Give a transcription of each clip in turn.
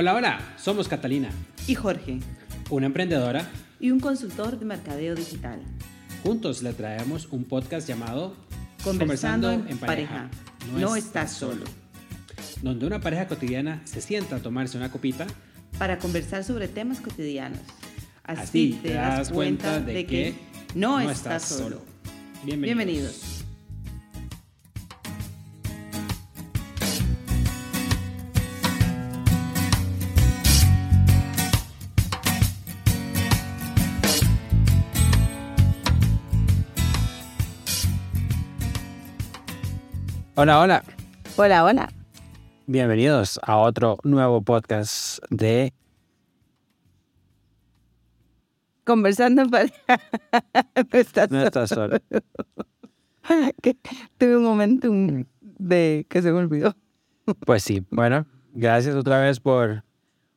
Hola, hola, somos Catalina, y Jorge, una emprendedora. y un consultor de mercadeo digital. Juntos le traemos un podcast llamado Conversando, en, pareja. No, estás solo. Donde una pareja cotidiana se sienta a tomarse una copita. Para conversar sobre temas cotidianos. Así, te das cuenta de que no, estás solo. Bienvenidos. Bienvenidos. Hola, hola. Hola, hola. Bienvenidos a otro nuevo podcast de Conversando en pareja. no estás No estás solo. Que Tuve un momento de que se me olvidó. Pues sí, bueno, gracias otra vez por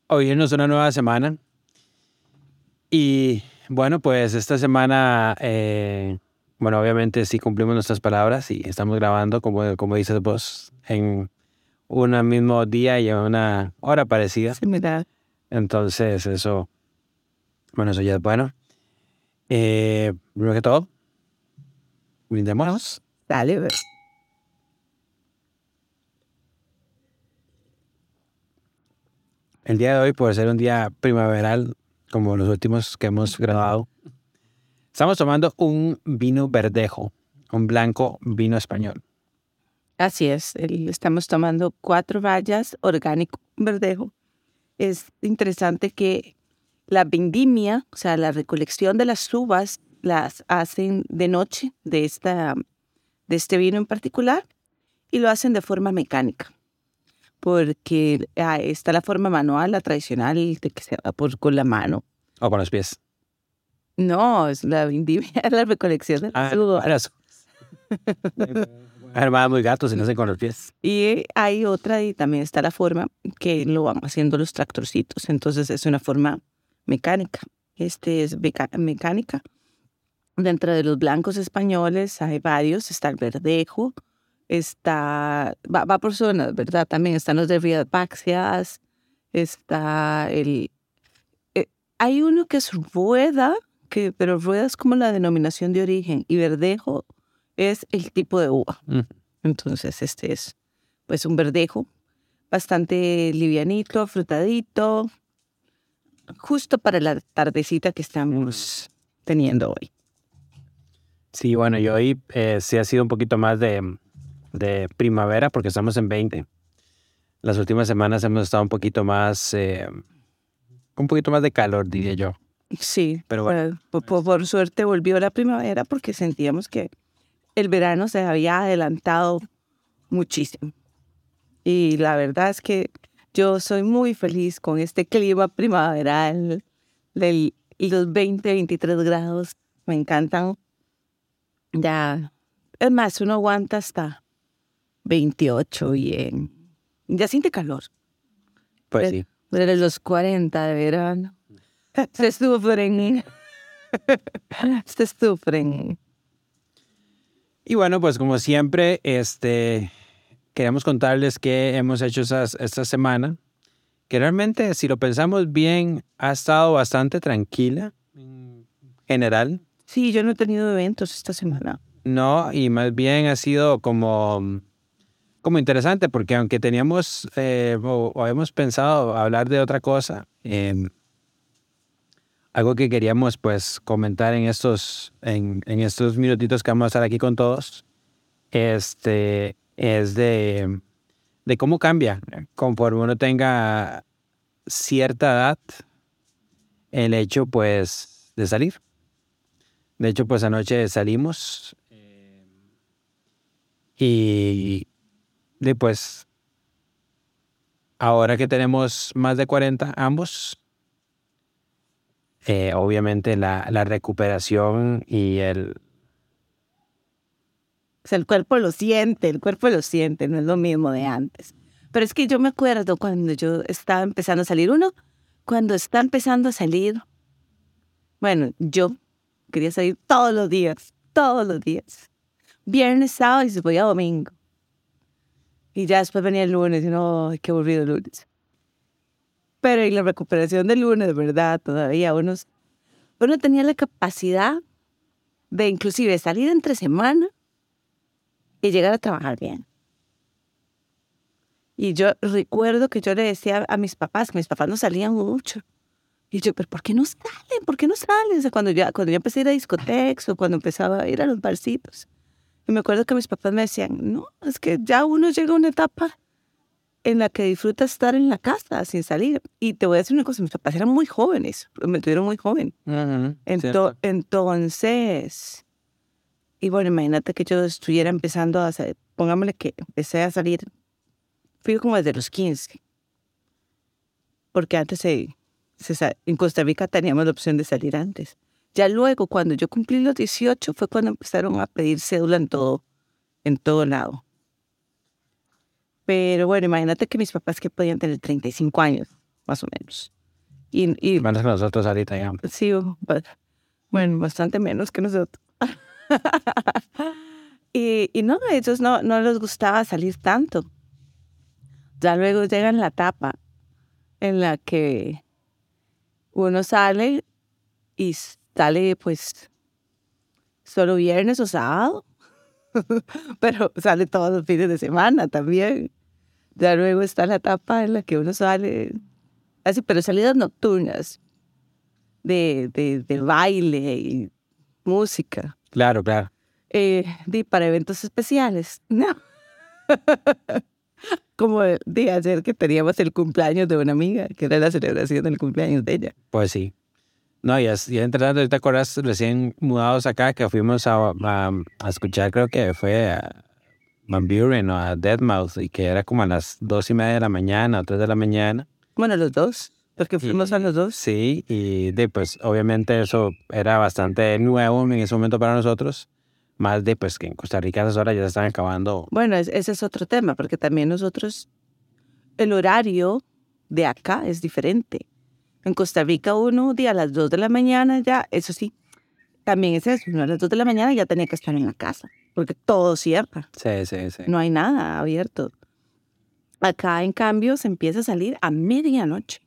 oírnos una nueva semana. Y bueno, pues esta semana, eh, bueno, obviamente sí cumplimos nuestras palabras y estamos grabando, como, como dices vos, en un mismo día y a una hora parecida. Sí, mira. Entonces, eso, bueno, eso ya es bueno. Eh, primero que todo, brindemos. Dale. El día de hoy, por ser un día primaveral, como los últimos que hemos grabado, estamos tomando un vino verdejo, un blanco vino español. Así es, el- estamos tomando cuatro vallas orgánico verdejo. Es interesante que la vendimia, o sea, la recolección de las uvas, las hacen de noche de, esta, de este vino en particular y lo hacen de forma mecánica. Porque ah, está la forma manual, la tradicional, de que se va por, con la mano. O con los pies. No, es la vendimia, es la recolección de las uvas. ahora eso. Hermanos muy gatos y no sé con los pies. Y hay otra y también está la forma que lo van haciendo los tractorcitos. Entonces es una forma mecánica. Este es mecánica. Dentro de los blancos españoles hay varios. Está el verdejo. Está, va, va por zonas, ¿verdad? También están los de Riapaxias. Está el... eh, hay uno que es rueda, que, pero rueda es como la denominación de origen. Y verdejo es el tipo de uva. Mm. Entonces, este es pues un verdejo bastante livianito, frutadito, justo para la tardecita que estamos teniendo hoy. Sí, bueno, y hoy eh, sí ha sido un poquito más de, de primavera porque estamos en 20. Las últimas semanas hemos estado un poquito más, eh, un poquito más de calor, diría yo. Sí, Pero bueno, por, por- por suerte volvió la primavera porque sentíamos que el verano se había adelantado muchísimo. Y la verdad es que yo soy muy feliz con este clima primaveral, del, los 20, 23 grados, me encantan. Ya, es más, uno aguanta hasta 28 bien. Ya siente calor. Pues Pero- sí. Pero los 40 de verano. Se sufren. Se sufren. Y bueno, pues como siempre, este, queremos contarles que hemos hecho esas, esta semana, que realmente, si lo pensamos bien, ha estado bastante tranquila en general. Sí, yo no he tenido eventos esta semana. No, y más bien ha sido como, como interesante, porque aunque teníamos eh, o, o habíamos pensado hablar de otra cosa, eh, algo que queríamos pues comentar en estos, en, en estos minutitos que vamos a estar aquí con todos, este, es de, de cómo cambia conforme uno tenga cierta edad el hecho pues de salir. De hecho, pues anoche salimos eh, y de pues ahora que tenemos más de 40 ambos, eh, obviamente la, recuperación y el, O sea, el cuerpo lo siente, el cuerpo lo siente, no es lo mismo de antes. Pero es que yo me acuerdo cuando yo estaba empezando a salir, uno, cuando está empezando a salir, bueno, yo quería salir todos los días, todos los días. Viernes, sábado y se podía domingo. Y ya después venía el lunes y no, qué aburrido el lunes. Pero y la recuperación del lunes, ¿verdad? Todavía uno, uno tenía la capacidad de inclusive salir entre semana y llegar a trabajar bien. Y yo recuerdo que yo le decía a mis papás, que mis papás no salían mucho. Y yo, pero ¿por qué no salen? ¿Por qué no salen? Cuando, yo, cuando yo empecé a ir a discotecas o cuando empezaba a ir a los barcitos. Y me acuerdo que mis papás me decían, no, es que ya uno llega a una etapa en la que disfruta estar en la casa sin salir. Y te voy a decir una cosa, mis papás eran muy jóvenes, me tuvieron muy joven. entonces, y bueno, imagínate que yo estuviera empezando a, pongámosle que empecé a salir, fui como desde los 15, porque antes se, en Costa Rica teníamos la opción de salir antes. Ya luego, cuando yo cumplí los 18, fue cuando empezaron a pedir cédula en todo, en todo lado. Pero bueno, imagínate que mis papás que podían tener 35 años, más o menos. Y, y menos que nosotros ahorita, ya. Sí, bueno, bastante menos que nosotros. y, y no, a ellos no, no les gustaba salir tanto. Ya luego llega la etapa en la que uno sale y sale pues solo viernes o sábado pero sale todos los fines de semana también. Ya luego está la etapa en la que uno sale, así, pero salidas nocturnas, de, de, de baile y música. Claro, claro. Eh, para eventos especiales, no. Como de ayer que teníamos el cumpleaños de una amiga, que era la celebración del cumpleaños de ella. Pues sí. No, y, y entrando, ¿te acuerdas recién mudados acá que fuimos a, a, escuchar, creo que fue a Van Buren o a Deadmau5 y que era como a las dos y media de la mañana o tres de la mañana? Bueno, los dos, porque fuimos a los dos. Sí, y de, pues obviamente eso era bastante nuevo en ese momento para nosotros. Más de pues que en Costa Rica esas horas ya se están acabando. Bueno, ese es otro tema, porque también nosotros, el horario de acá es diferente. En Costa Rica uno día a las 2 de la mañana ya, eso sí, también es eso, uno a las 2 de la mañana ya tenía que estar en la casa, porque todo cierra. Sí, sí, sí. No hay nada abierto. Acá, en cambio, se empieza a salir a medianoche.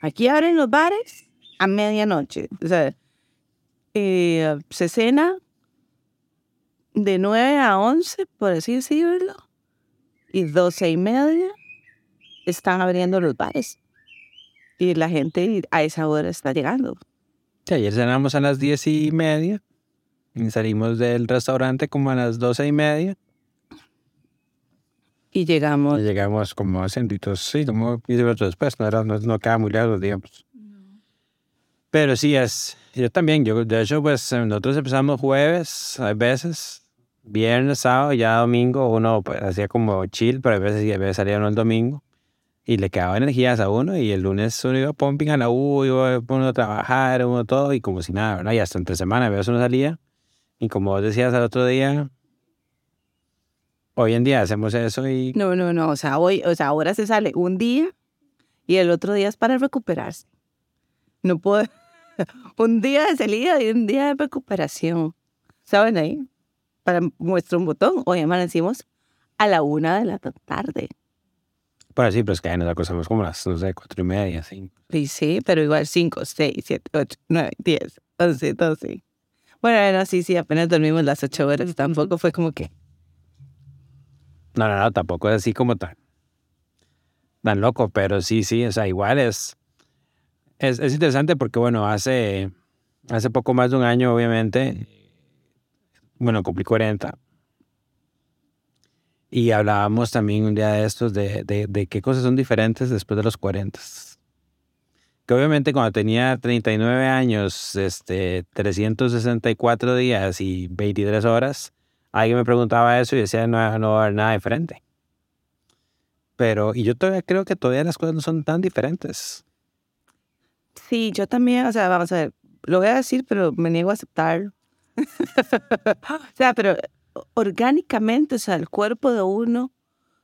Aquí abren los bares a medianoche. O sea, eh, se cena de 9 a 11, por así decirlo, y 12 y media están abriendo los bares y la gente a esa hora está llegando. Sí, ayer cenamos a las diez y media y salimos del restaurante como a las doce y media. Y llegamos. Y llegamos como a centitos, sí, como 15 minutos después, no, era, no, no queda muy lejos, digamos. Pero sí, es, yo también, yo, de hecho, pues nosotros empezamos jueves, a veces, viernes, sábado, ya domingo, uno pues, hacía como chill, pero a veces, a veces salía uno el domingo y le quedaba energías a uno y el lunes uno iba pumping a la U, iba uno a trabajar, uno todo y como si nada, ¿verdad? Y hasta entre semana veces uno salía y como vos decías al otro día, hoy en día hacemos eso y... No, no, no, o sea, hoy, o sea, ahora se sale un día y el otro día es para recuperarse. No puedo... un día de salida y un día de recuperación. ¿Saben ahí? Para nuestro un botón, hoy amanecimos a la una de la tarde. Bueno, sí, pero es que ahí nos acostamos como las, no sé, cuatro y media, cinco. Sí, sí, pero igual cinco, seis, siete, ocho, nueve, diez, once, doce. Bueno, no, sí, sí, apenas dormimos las ocho horas, tampoco fue como que... No, no, no, tampoco es así como tan, tan loco, pero sí, sí, o sea, igual es, es, es interesante porque, bueno, hace, hace poco más de un año, obviamente, bueno, cumplí 40, y hablábamos también un día de estos de, de, de, qué cosas son diferentes después de los 40. Que obviamente cuando tenía 39 años, este, 364 días y 23 horas, alguien me preguntaba eso y decía no, no va a haber nada diferente. Pero, y yo todavía creo que todavía las cosas no son tan diferentes. Sí, yo también, o sea, vamos a ver, lo voy a decir, pero me niego a aceptar. o sea, pero orgánicamente, o sea, el cuerpo de uno,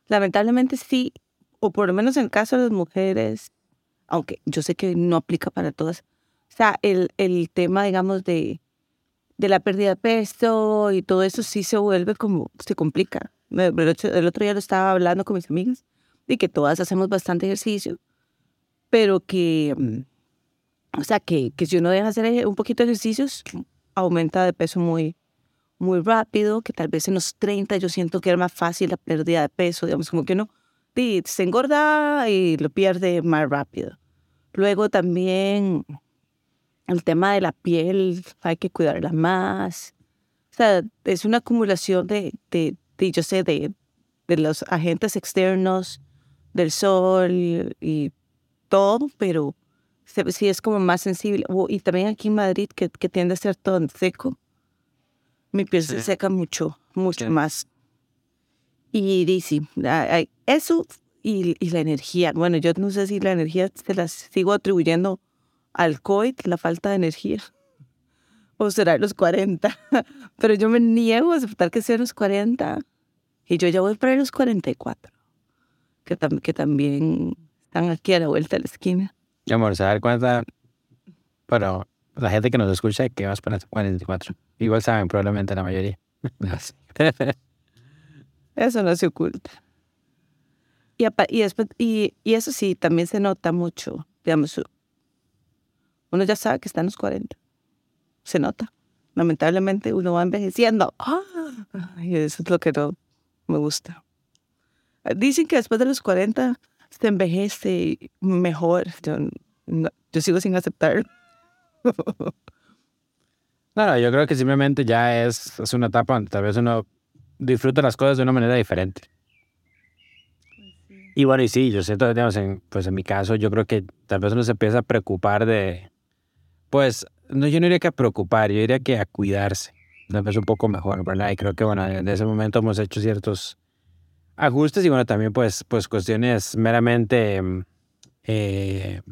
lamentablemente sí, o por lo menos en el caso de las mujeres, aunque yo sé que no aplica para todas, o sea, el, el tema, digamos, de, de la pérdida de peso y todo eso sí se vuelve como, se complica. El otro, día lo estaba hablando con mis amigas y que todas hacemos bastante ejercicio pero que, mm, o sea, que, que si uno deja hacer un poquito de ejercicios, aumenta de peso muy, muy rápido, que tal vez en los 30 yo siento que era más fácil la pérdida de peso, digamos, como que uno se engorda y lo pierde más rápido. Luego también el tema de la piel, hay que cuidarla más. O sea, es una acumulación de, de, yo sé, de, de los agentes externos, del sol y, todo, pero sí es como más sensible. y también aquí en Madrid, que, que tiende a ser todo seco, mi piel se seca mucho, mucho más. Y, sí, eso y, y, la energía. Bueno, yo no sé si la energía se la sigo atribuyendo al COVID, la falta de energía. O será los 40. Pero yo me niego a aceptar que sean los 40. Y yo ya voy para los 44. Que, que también están aquí a la vuelta de la esquina. Mi amor, ¿se da cuenta? La gente que nos escucha que vas para los 44. Igual saben, probablemente la mayoría. Eso no se oculta. Y, y, y, eso sí, también se nota mucho, digamos, uno ya sabe que está en los 40. Se nota. Lamentablemente uno va envejeciendo. Y eso es lo que no me gusta. Dicen que después de los 40 se envejece mejor. Yo, yo sigo sin aceptarlo. No, yo creo que simplemente ya es, es una etapa donde tal vez uno disfruta las cosas de una manera diferente. Y bueno, y sí, yo siento, digamos, en, pues en mi caso, yo creo que tal vez uno se empieza a preocupar de, pues, no, yo no diría que a preocupar, yo diría que a cuidarse, tal vez un poco mejor, ¿verdad? Y creo que, bueno, en ese momento hemos hecho ciertos ajustes y, bueno, también, pues, pues cuestiones meramente, eh,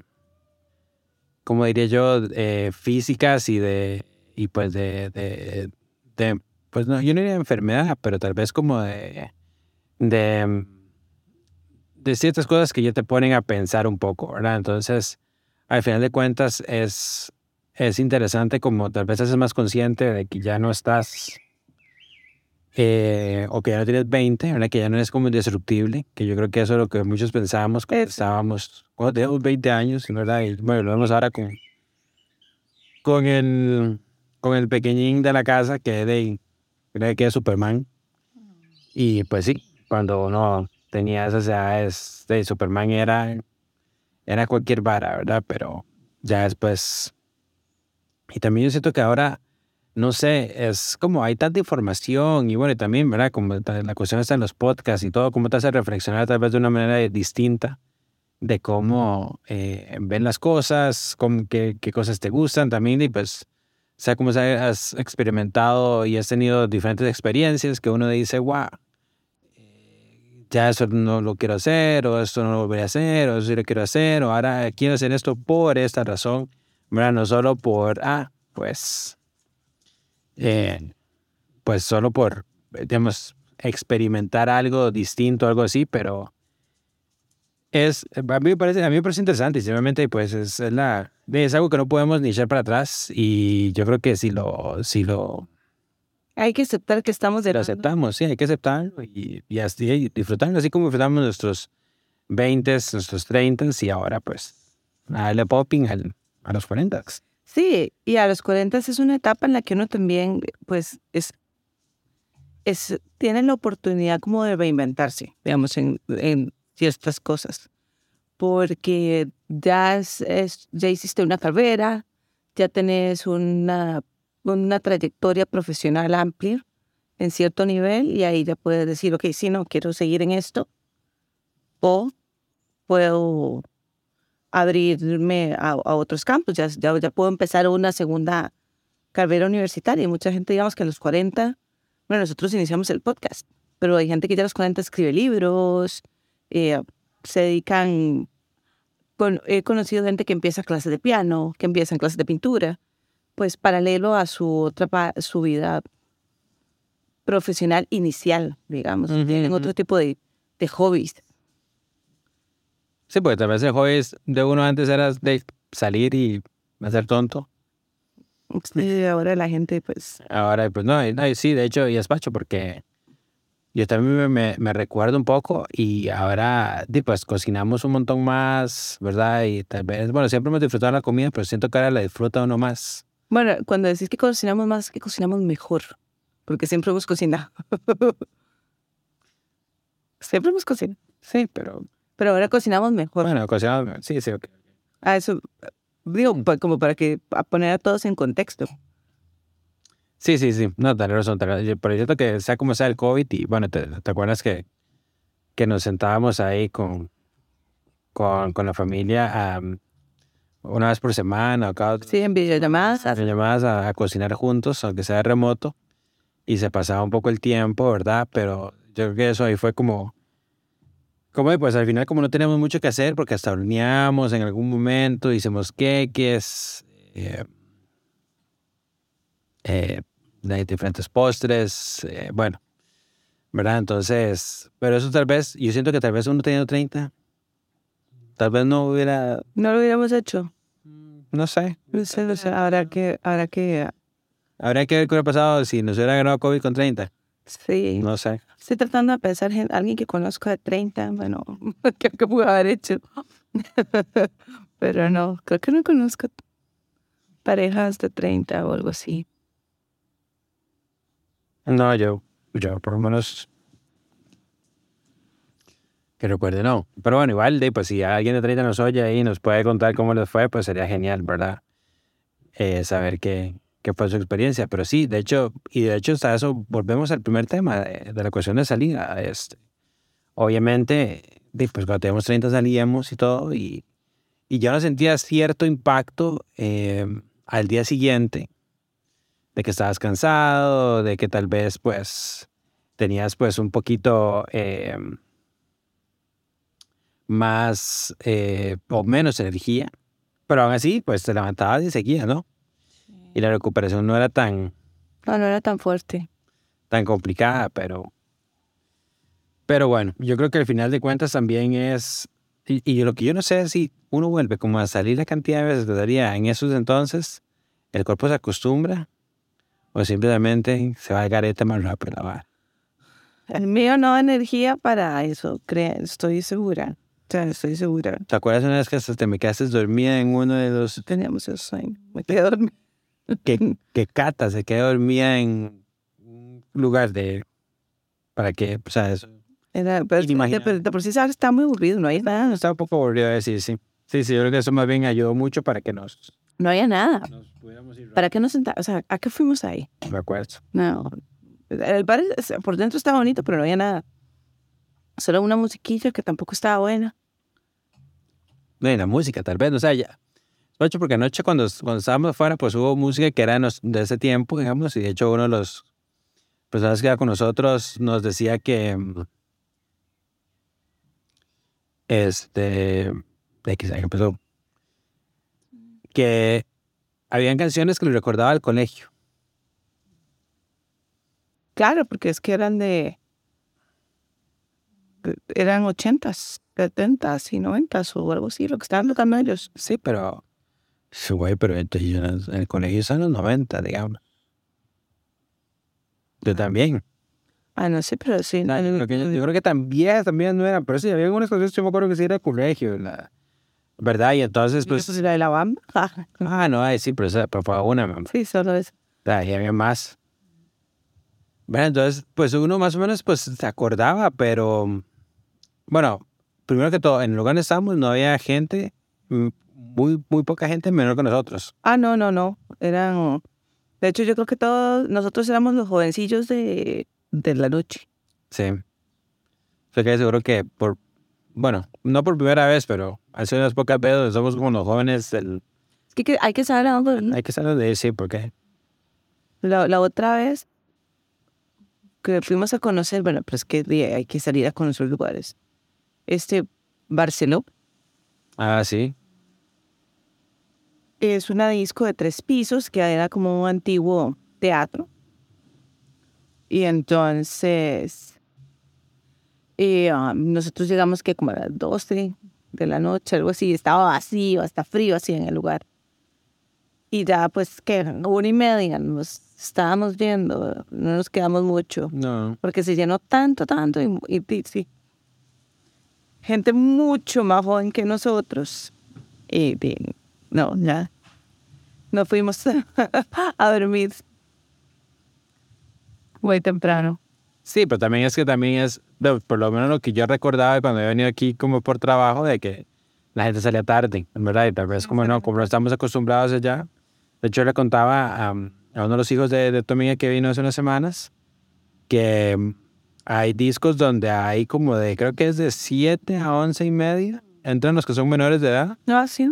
como diría yo, eh, físicas y de, y pues de, de, pues no, yo no diría enfermedad, pero tal vez como de, de ciertas cosas que ya te ponen a pensar un poco, ¿verdad? Entonces, al final de cuentas, es, es interesante como tal vez seas más consciente de que ya no estás, eh, o que ya no tienes 20, ¿verdad? Que ya no eres como indisruptible, que yo creo que eso es lo que muchos pensábamos cuando estábamos, cuando teníamos 20 años, ¿verdad? Y bueno, lo vemos ahora con, con, el, con el pequeñín de la casa que es de, que es Superman. Y pues sí, cuando uno tenía esas edades de Superman era, era cualquier vara, ¿verdad? Pero ya después... Y también yo siento que ahora, no sé, es como hay tanta información y bueno, y también, ¿verdad? Como la cuestión está en los podcasts y todo, cómo te hace reflexionar tal vez de una manera distinta de cómo eh, ven las cosas, cómo, qué, qué, cosas te gustan también y pues, o sea, cómo has experimentado y has tenido diferentes experiencias que uno dice, wow, ya eso no lo quiero hacer, o esto no lo volveré a hacer, o eso sí lo quiero hacer, o ahora quiero hacer esto por esta razón, ¿verdad? No solo por, ah, pues, eh, pues solo por, digamos, experimentar algo distinto, algo así, pero es, a mí me parece, a mí me parece interesante y simplemente pues es, la, es algo que no podemos ni echar para atrás y yo creo que si lo, si lo hay que aceptar que estamos de Lo aceptamos, sí, hay que aceptarlo y, y así disfrutarlo, así como disfrutamos nuestros 20, nuestros 30 y ahora pues a darle popping a los 40. Sí, y a los 40 es una etapa en la que uno también pues es, tiene la oportunidad como de reinventarse, digamos, en, ciertas cosas. Porque ya, es, ya hiciste una carrera, ya tenés una una trayectoria profesional amplia en cierto nivel y ahí ya puedes decir, ok, si no, quiero seguir en esto o puedo abrirme a, otros campos, ya, ya, puedo empezar una segunda carrera universitaria. Y mucha gente, digamos que a los 40, bueno, nosotros iniciamos el podcast, pero hay gente que ya a los 40 escribe libros, eh, se dedican, he conocido gente que empieza clases de piano, que empieza en clases de pintura, pues paralelo a su otra su vida profesional inicial, digamos. Tienen otro tipo de, de, hobbies. Sí, porque tal vez el hobby de uno antes era de salir y hacer tonto. Sí, ahora la gente, pues. Ahora, pues no, sí, de hecho, y es pacho porque yo también me, me, recuerdo un poco y ahora pues cocinamos un montón más, ¿verdad? Y tal vez, bueno, siempre hemos disfrutado la comida, pero siento que ahora la disfruta uno más. Bueno, cuando decís que cocinamos más, que cocinamos mejor, porque siempre hemos cocinado. siempre hemos cocinado. Sí, pero... Pero ahora cocinamos mejor. Bueno, cocinamos, sí, sí, ok. Ah, eso, digo, como para que, a poner a todos en contexto. Sí, sí, sí. No, tenés razón. Pero yo siento que sea como sea el COVID y bueno, ¿te, te acuerdas que, que nos sentábamos ahí con, con, con la familia una vez por semana o cada... Sí, en videollamadas. En videollamadas a, a cocinar juntos, aunque sea remoto. Y se pasaba un poco el tiempo, ¿verdad? Pero yo creo que eso ahí fue como... Como pues al final como no teníamos mucho que hacer porque hasta horneamos en algún momento, hicimos queques, eh, eh, diferentes postres, eh, bueno, ¿verdad? Entonces, pero eso tal vez, yo siento que tal vez uno teniendo 30, tal vez no hubiera... No lo hubiéramos hecho. No sé. No sé, no sé, habrá que... Habrá que, Habría que ver qué hubiera pasado si nos hubiera ganado COVID con 30. Sí. No sé. Estoy tratando de pensar en alguien que conozco de 30, bueno, ¿qué, qué pudo haber hecho? Pero no, creo que no conozco parejas de 30 o algo así. No, yo, yo por lo menos que recuerde, no. Pero bueno, igual, de, pues si alguien de 30 nos oye y nos puede contar cómo les fue, pues sería genial, ¿verdad? Eh, saber qué, qué fue su experiencia. Pero sí, de hecho, y de hecho, hasta eso, volvemos al primer tema de, la cuestión de salida. Este, obviamente, pues cuando teníamos 30 salíamos y todo, y, y yo no sentía cierto impacto eh, al día siguiente de que estabas cansado, de que tal vez pues tenías pues un poquito eh, más eh, o menos energía, pero aún así pues te levantabas y seguías, ¿no? Y la recuperación no era tan... No, no era tan fuerte. Tan complicada, pero... Pero bueno, yo creo que al final de cuentas también es... Y, y lo que yo no sé es si uno vuelve como a salir la cantidad de veces que daría en esos entonces, el cuerpo se acostumbra o simplemente se va a garete más rápido la El mío no da energía para eso, creo, estoy segura. O sea, estoy segura. ¿Te acuerdas una vez que hasta te me quedaste dormida en uno de los... Teníamos el sueño, me quedé dormida. Que, que Cata se quedó dormida en un lugar de... ¿Para qué? O sea, eso... Era, pero, de, de, de, por sí sabes, está muy aburrido, no hay nada. Está un poco aburrido de decir, sí. Sí, sí, yo creo que eso más bien ayudó mucho para que nos... No había nada. ¿Para qué nos sentamos? O sea, ¿a qué fuimos ahí? Me acuerdo. No. El bar por dentro estaba bonito, pero no había nada. Solo una musiquilla que tampoco estaba buena. No, y la música, tal vez, o sea, ya. Ocho, porque anoche cuando, cuando estábamos afuera, pues hubo música que era de ese tiempo, digamos, y de hecho uno de los personas que iba con nosotros nos decía que. Este. De que empezó. Que habían canciones que le recordaba al colegio. Claro, porque es que eran de... eran ochentas, setentas y noventas o algo así, lo que estaban tocando ellos. Sí, pero... Sí, güey, pero en el colegio son los noventa, digamos. Yo también. Ah, no sé, pero sí. No, yo, creo que también, también no eran, pero sí, había algunas canciones, yo me acuerdo que sí era colegio. La, ¿Verdad? Y entonces, pues... ¿Eso era de la banda? ah, no, ay, sí, pero, pero fue una, mamá. Sí, solo eso. Y había más. Bueno, entonces, pues uno más o menos, pues, se acordaba, pero... Bueno, primero que todo, en el lugar donde estábamos no había gente, muy, muy poca gente menor que nosotros. Ah, no, no, no. Eran... De hecho, yo creo que todos nosotros éramos los jovencillos de, de la noche. Sí. Sea que seguro que por bueno, no por primera vez, pero hace unas pocas veces somos como los jóvenes del... Es que, hay que saber a dónde... Hay que saber de sí, ¿por qué? La, la, otra vez que fuimos a conocer, bueno, pero es que hay que salir a conocer lugares. Este, Barcelona. Ah, sí. Es una disco de tres pisos que era como un antiguo teatro. Y entonces y um, nosotros llegamos que como a las 12 de la noche, algo así, estaba vacío, hasta frío así en el lugar. Y ya, pues, que una y media nos estábamos viendo, no nos quedamos mucho, No. porque se llenó tanto, tanto, y, y- y sí. Gente mucho más joven que nosotros. Y, y no, ya. Nos fuimos a dormir muy temprano. Sí, pero también es que también es, de- por lo menos lo que yo recordaba cuando he venido aquí como por trabajo, de que la gente salía tarde, en verdad, y tal vez como no, como no estamos acostumbrados allá. De hecho, le contaba a, a uno de los hijos de, de tu amiga que vino hace unas semanas que mm, hay discos donde hay como de, creo que es de 7 a 11 y media, entran los que son menores de edad, No, así.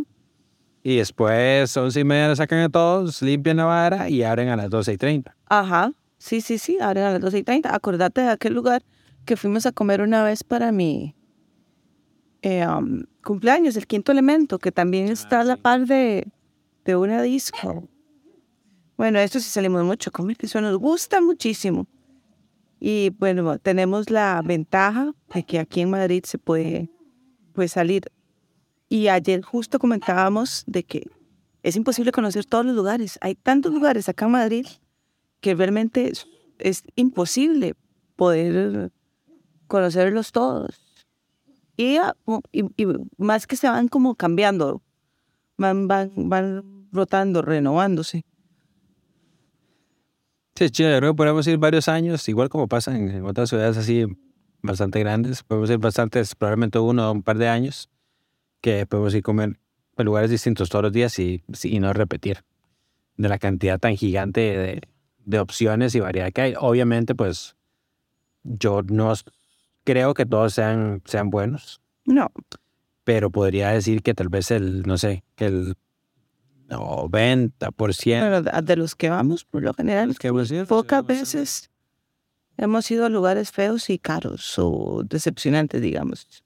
Y después 11 y media sacan a todos, limpian la vara y abren a las 12 y 30. Ajá. Sí, sí, sí. Ahora a las 12 y 30. Acordate de aquel lugar que fuimos a comer una vez para mi eh, um, cumpleaños, el quinto elemento, que también está a la par de, de una disco. Bueno, esto sí salimos mucho a comer, que eso nos gusta muchísimo. Y bueno, tenemos la ventaja de que aquí en Madrid se puede, puede salir. Y ayer justo comentábamos de que es imposible conocer todos los lugares. Hay tantos lugares acá en Madrid que realmente es, imposible poder conocerlos todos. Y, ah, y, y más que se van como cambiando, van, van, van rotando, renovándose. Sí, yo creo que podemos ir varios años, igual como pasa en otras ciudades así bastante grandes. Podemos ir bastantes, probablemente uno o un par de años, que podemos ir a comer en lugares distintos todos los días y, y no repetir de la cantidad tan gigante de, de opciones y variedad que hay. Obviamente, pues yo no creo que todos sean, sean buenos, No, pero podría decir que tal vez el, no sé, que el 90%. pero de, de los que vamos, por lo general, que ido, pocas pues, veces hemos ido a lugares feos y caros o decepcionantes, digamos.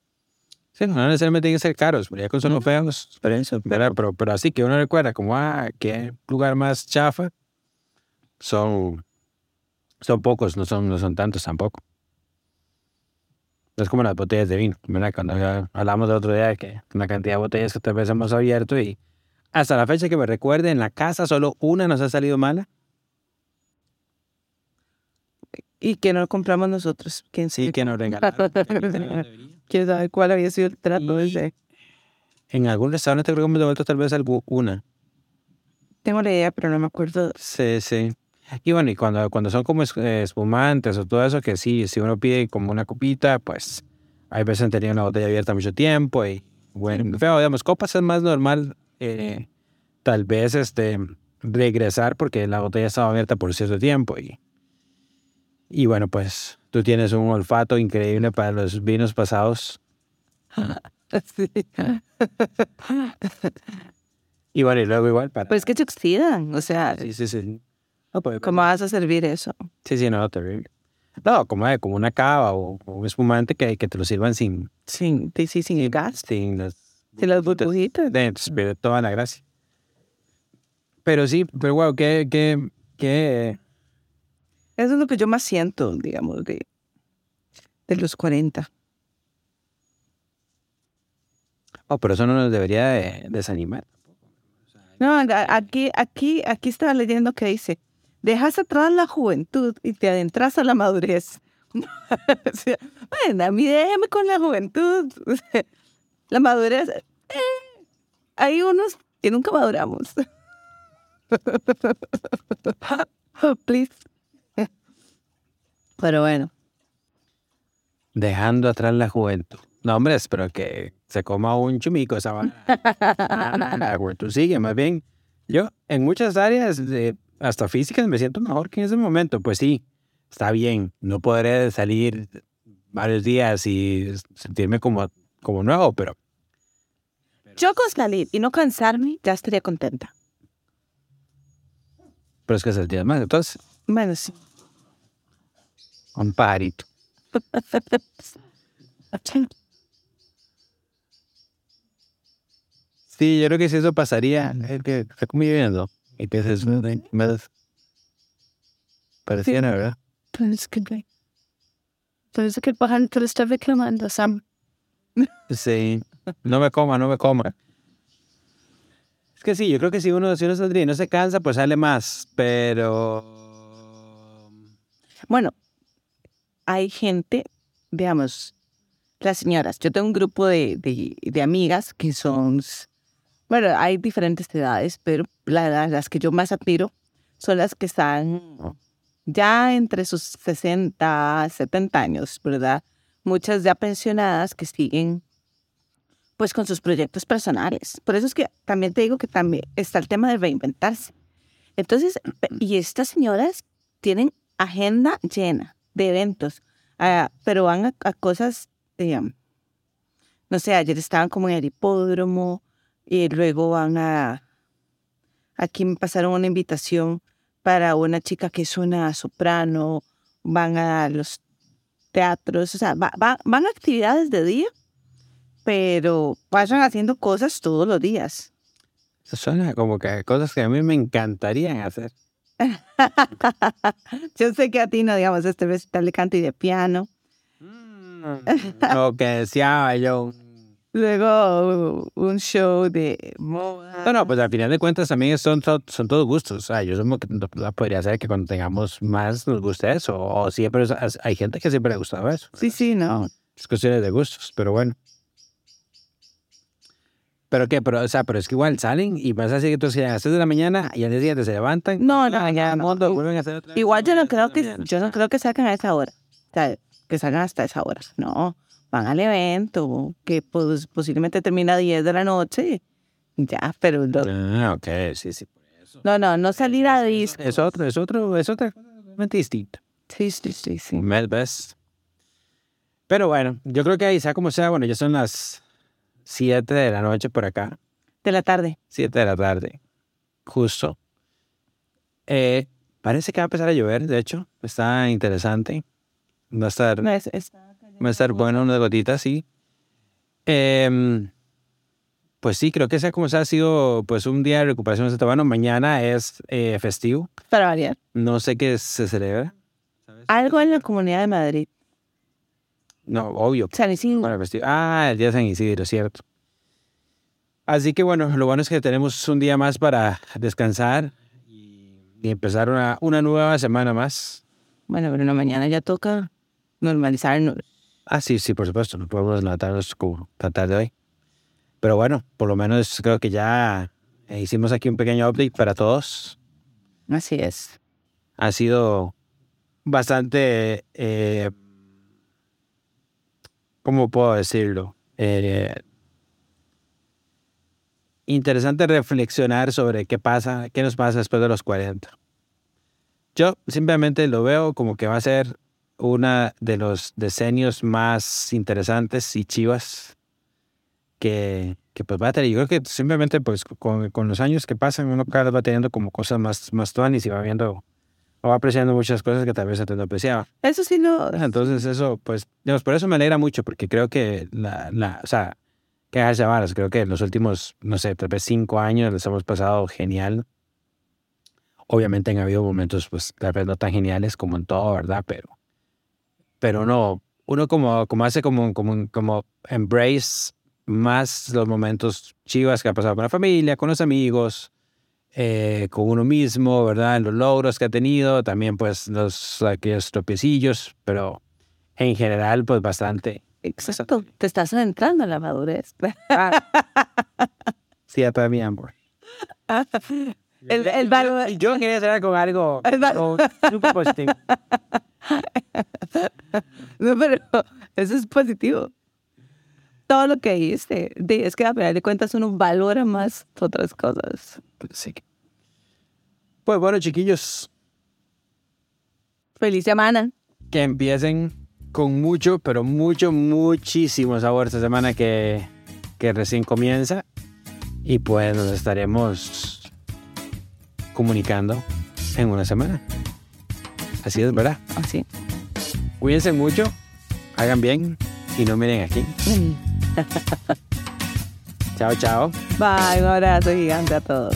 Sí, no necesariamente tienen que ser caros, pero ya con son los feos. Eso, ¿verdad? Pero, pero así que uno recuerda como, ah, qué lugar más chafa, son, son pocos, no son, no son tantos tampoco. Es como las botellas de vino, ¿verdad? Cuando hablamos el otro día de que una cantidad de botellas que tal vez hemos abierto y hasta la fecha que me recuerde, en la casa solo una nos ha salido mala. Y que no compramos nosotros. ¿Quién Sí, que nos regalaron. ¿Quién sabe cuál había sido el trato ese? En algún restaurante creo que hemos devuelto tal vez algo, una. Tengo la idea, pero no me acuerdo. Sí, sí. Y bueno, y cuando, cuando son como es- espumantes o todo eso, que sí, si uno pide como una copita, pues hay veces han tenido una botella abierta mucho tiempo y bueno, feo, digamos, copas es más normal eh, tal vez este regresar porque la botella estaba abierta por cierto tiempo y, y bueno, pues tú tienes un olfato increíble para los vinos pasados Sí. y bueno, y luego igual para... Pues que se oxidan, o sea, sí, sí, sí. No, pues, ¿cómo vas a servir eso? Sí, sí, no, terrible. No, como, eh, como una cava o, o un espumante que, que te lo sirvan sin, Sin, sí, sí, sin el gas, sin las, sin las burbujitas. de, entonces pierde toda la gracia. Pero sí, pero wow, qué, qué, qué, Eso es lo que yo más siento, digamos, de, de los 40. oh, pero eso no nos debería de- desanimar. No, aquí, aquí, aquí estaba leyendo que dice, dejas atrás la juventud y te adentras a la madurez. O sea, bueno, a mí déjeme con la juventud. La madurez, eh, hay unos que nunca maduramos. Please. Pero bueno, Dejando atrás la juventud. No, hombre, espero que se coma un chumico esa vara. La juventud sigue, más bien. Yo, en muchas áreas, de- hasta físicas, me siento mejor que en ese momento. Pues sí, está bien. No podré salir varios días y sentirme como, como nuevo, pero yo con salir y no cansarme, ya estaría contenta. Pero es que es el día más. Entonces, Bueno, sí. Un pajarito. Sí, yo creo que si eso pasaría, es que está conviviendo. Y piensas, más. Pareciera, ¿verdad? Pues que Parece que el pajarito le está reclamando Sam. Sí. No me coma, no me coma. Es que sí, yo creo que si uno, si uno saldría y no se cansa, pues sale más, pero... Bueno, hay gente, veamos, las señoras. Yo tengo un grupo de, de, de amigas que son, bueno, hay diferentes edades, pero la- las que yo más admiro son las que están ya entre sus 60, 70 años, ¿verdad? Muchas ya pensionadas que siguen pues con sus proyectos personales. Por eso es que también te digo que también está el tema de reinventarse. Entonces, pe- y estas señoras tienen agenda llena de eventos, ah, pero van a, cosas, eh, no sé, ayer estaban como en el hipódromo y luego van a, aquí me pasaron una invitación para una chica que es una soprano, van a los teatros, o sea, va- va- van a actividades de día, pero pasan haciendo cosas todos los días. Eso suena como que cosas que a mí me encantarían hacer. Yo sé que a ti no, digamos, este recital de canto y de piano. Lo que decía yo. Luego un show de moda. No, no, pues al final de cuentas también son, son, todos gustos. Sea, yo no podría ser que cuando tengamos más nos guste eso. O siempre hay gente que siempre le ha gustado eso. Sí, sí, no. Es cuestiones de gustos, pero bueno. ¿Pero qué? Pero, o sea, pero es que igual salen y vas así que tú a las 6 de la mañana y al día siguiente se levantan. No, no, ya no. vuelven a hacer otra vez. Igual yo no creo que yo no creo que salgan a esa hora. O sea, que salgan hasta esa hora. No, van al evento que pues, posiblemente termina a 10 de la noche. Ya, pero lo- Ah, ok, sí, sí. no, no, no salir a disco. Es otro, es otro, es otra cosa totalmente distinta. Sí, sí, sí, sí. Pero bueno, yo creo que ahí sea como sea, bueno, ya son las 7 de la noche por acá. De la tarde. 7 de la tarde. Justo. Eh, parece que va a empezar a llover, de hecho. Está interesante. Va a estar, No, es, es- va a estar bueno unas gotitas, sí. Em, pues sí, creo que sea como sea ha sido pues un día de recuperación bastante bueno. Mañana es eh, festivo. para variar. No sé qué se celebra. Algo en la Comunidad de Madrid. No, obvio. San Isidro. Bueno, festivo. Ah, el día de San Isidro, cierto. Así que bueno, lo bueno es que tenemos un día más para descansar y, y empezar una, una nueva semana más. Bueno, pero no, mañana ya toca normalizarnos. Ah, sí, sí, por supuesto, no podemos levantarnos como tan tarde hoy. Pero bueno, por lo menos creo que ya hicimos aquí un pequeño update para todos. Así es. Ha sido bastante, eh, ¿cómo puedo decirlo? Eh, interesante reflexionar sobre qué pasa, qué nos pasa después de los 40. Yo simplemente lo veo como que va a ser una de los decenios más interesantes y chivas que, que pues va a tener. Yo creo que simplemente pues con, con los años que pasan uno cada vez va teniendo como cosas más, más tuanis y va viendo o apreciando muchas cosas que tal vez antes no apreciaba. Eso sí no. Entonces eso, pues, digamos, por eso me alegra mucho, porque creo que la, la o sea, que hace varas, creo que en los últimos, no sé, tal vez cinco años les hemos pasado genial. Obviamente han habido momentos, pues, tal vez no tan geniales como en todo, ¿verdad? Pero, pero uno, uno como, como hace como, como, como embrace más los momentos chivas que ha pasado con la familia, con los amigos, eh, con uno mismo, ¿verdad? Los logros que ha tenido, también pues los aquellos tropiecillos, pero en general pues bastante. Exacto. Te estás adentrando en la madurez. Sí, a toda mi amor. el, el valor. Yo quería cerrar con algo súper positivo. No, pero eso es positivo. Todo lo que di- Es que a final de cuentas uno valora más otras cosas. Sí. Pues bueno, chiquillos, Feliz semana. que empiecen con mucho, pero mucho, muchísimo sabor esta semana que, que recién comienza. Y pues nos estaremos comunicando en una semana. Así es, ¿verdad? Así. Cuídense mucho, hagan bien y no miren aquí. Chao, chao. Bye, un abrazo gigante a todos.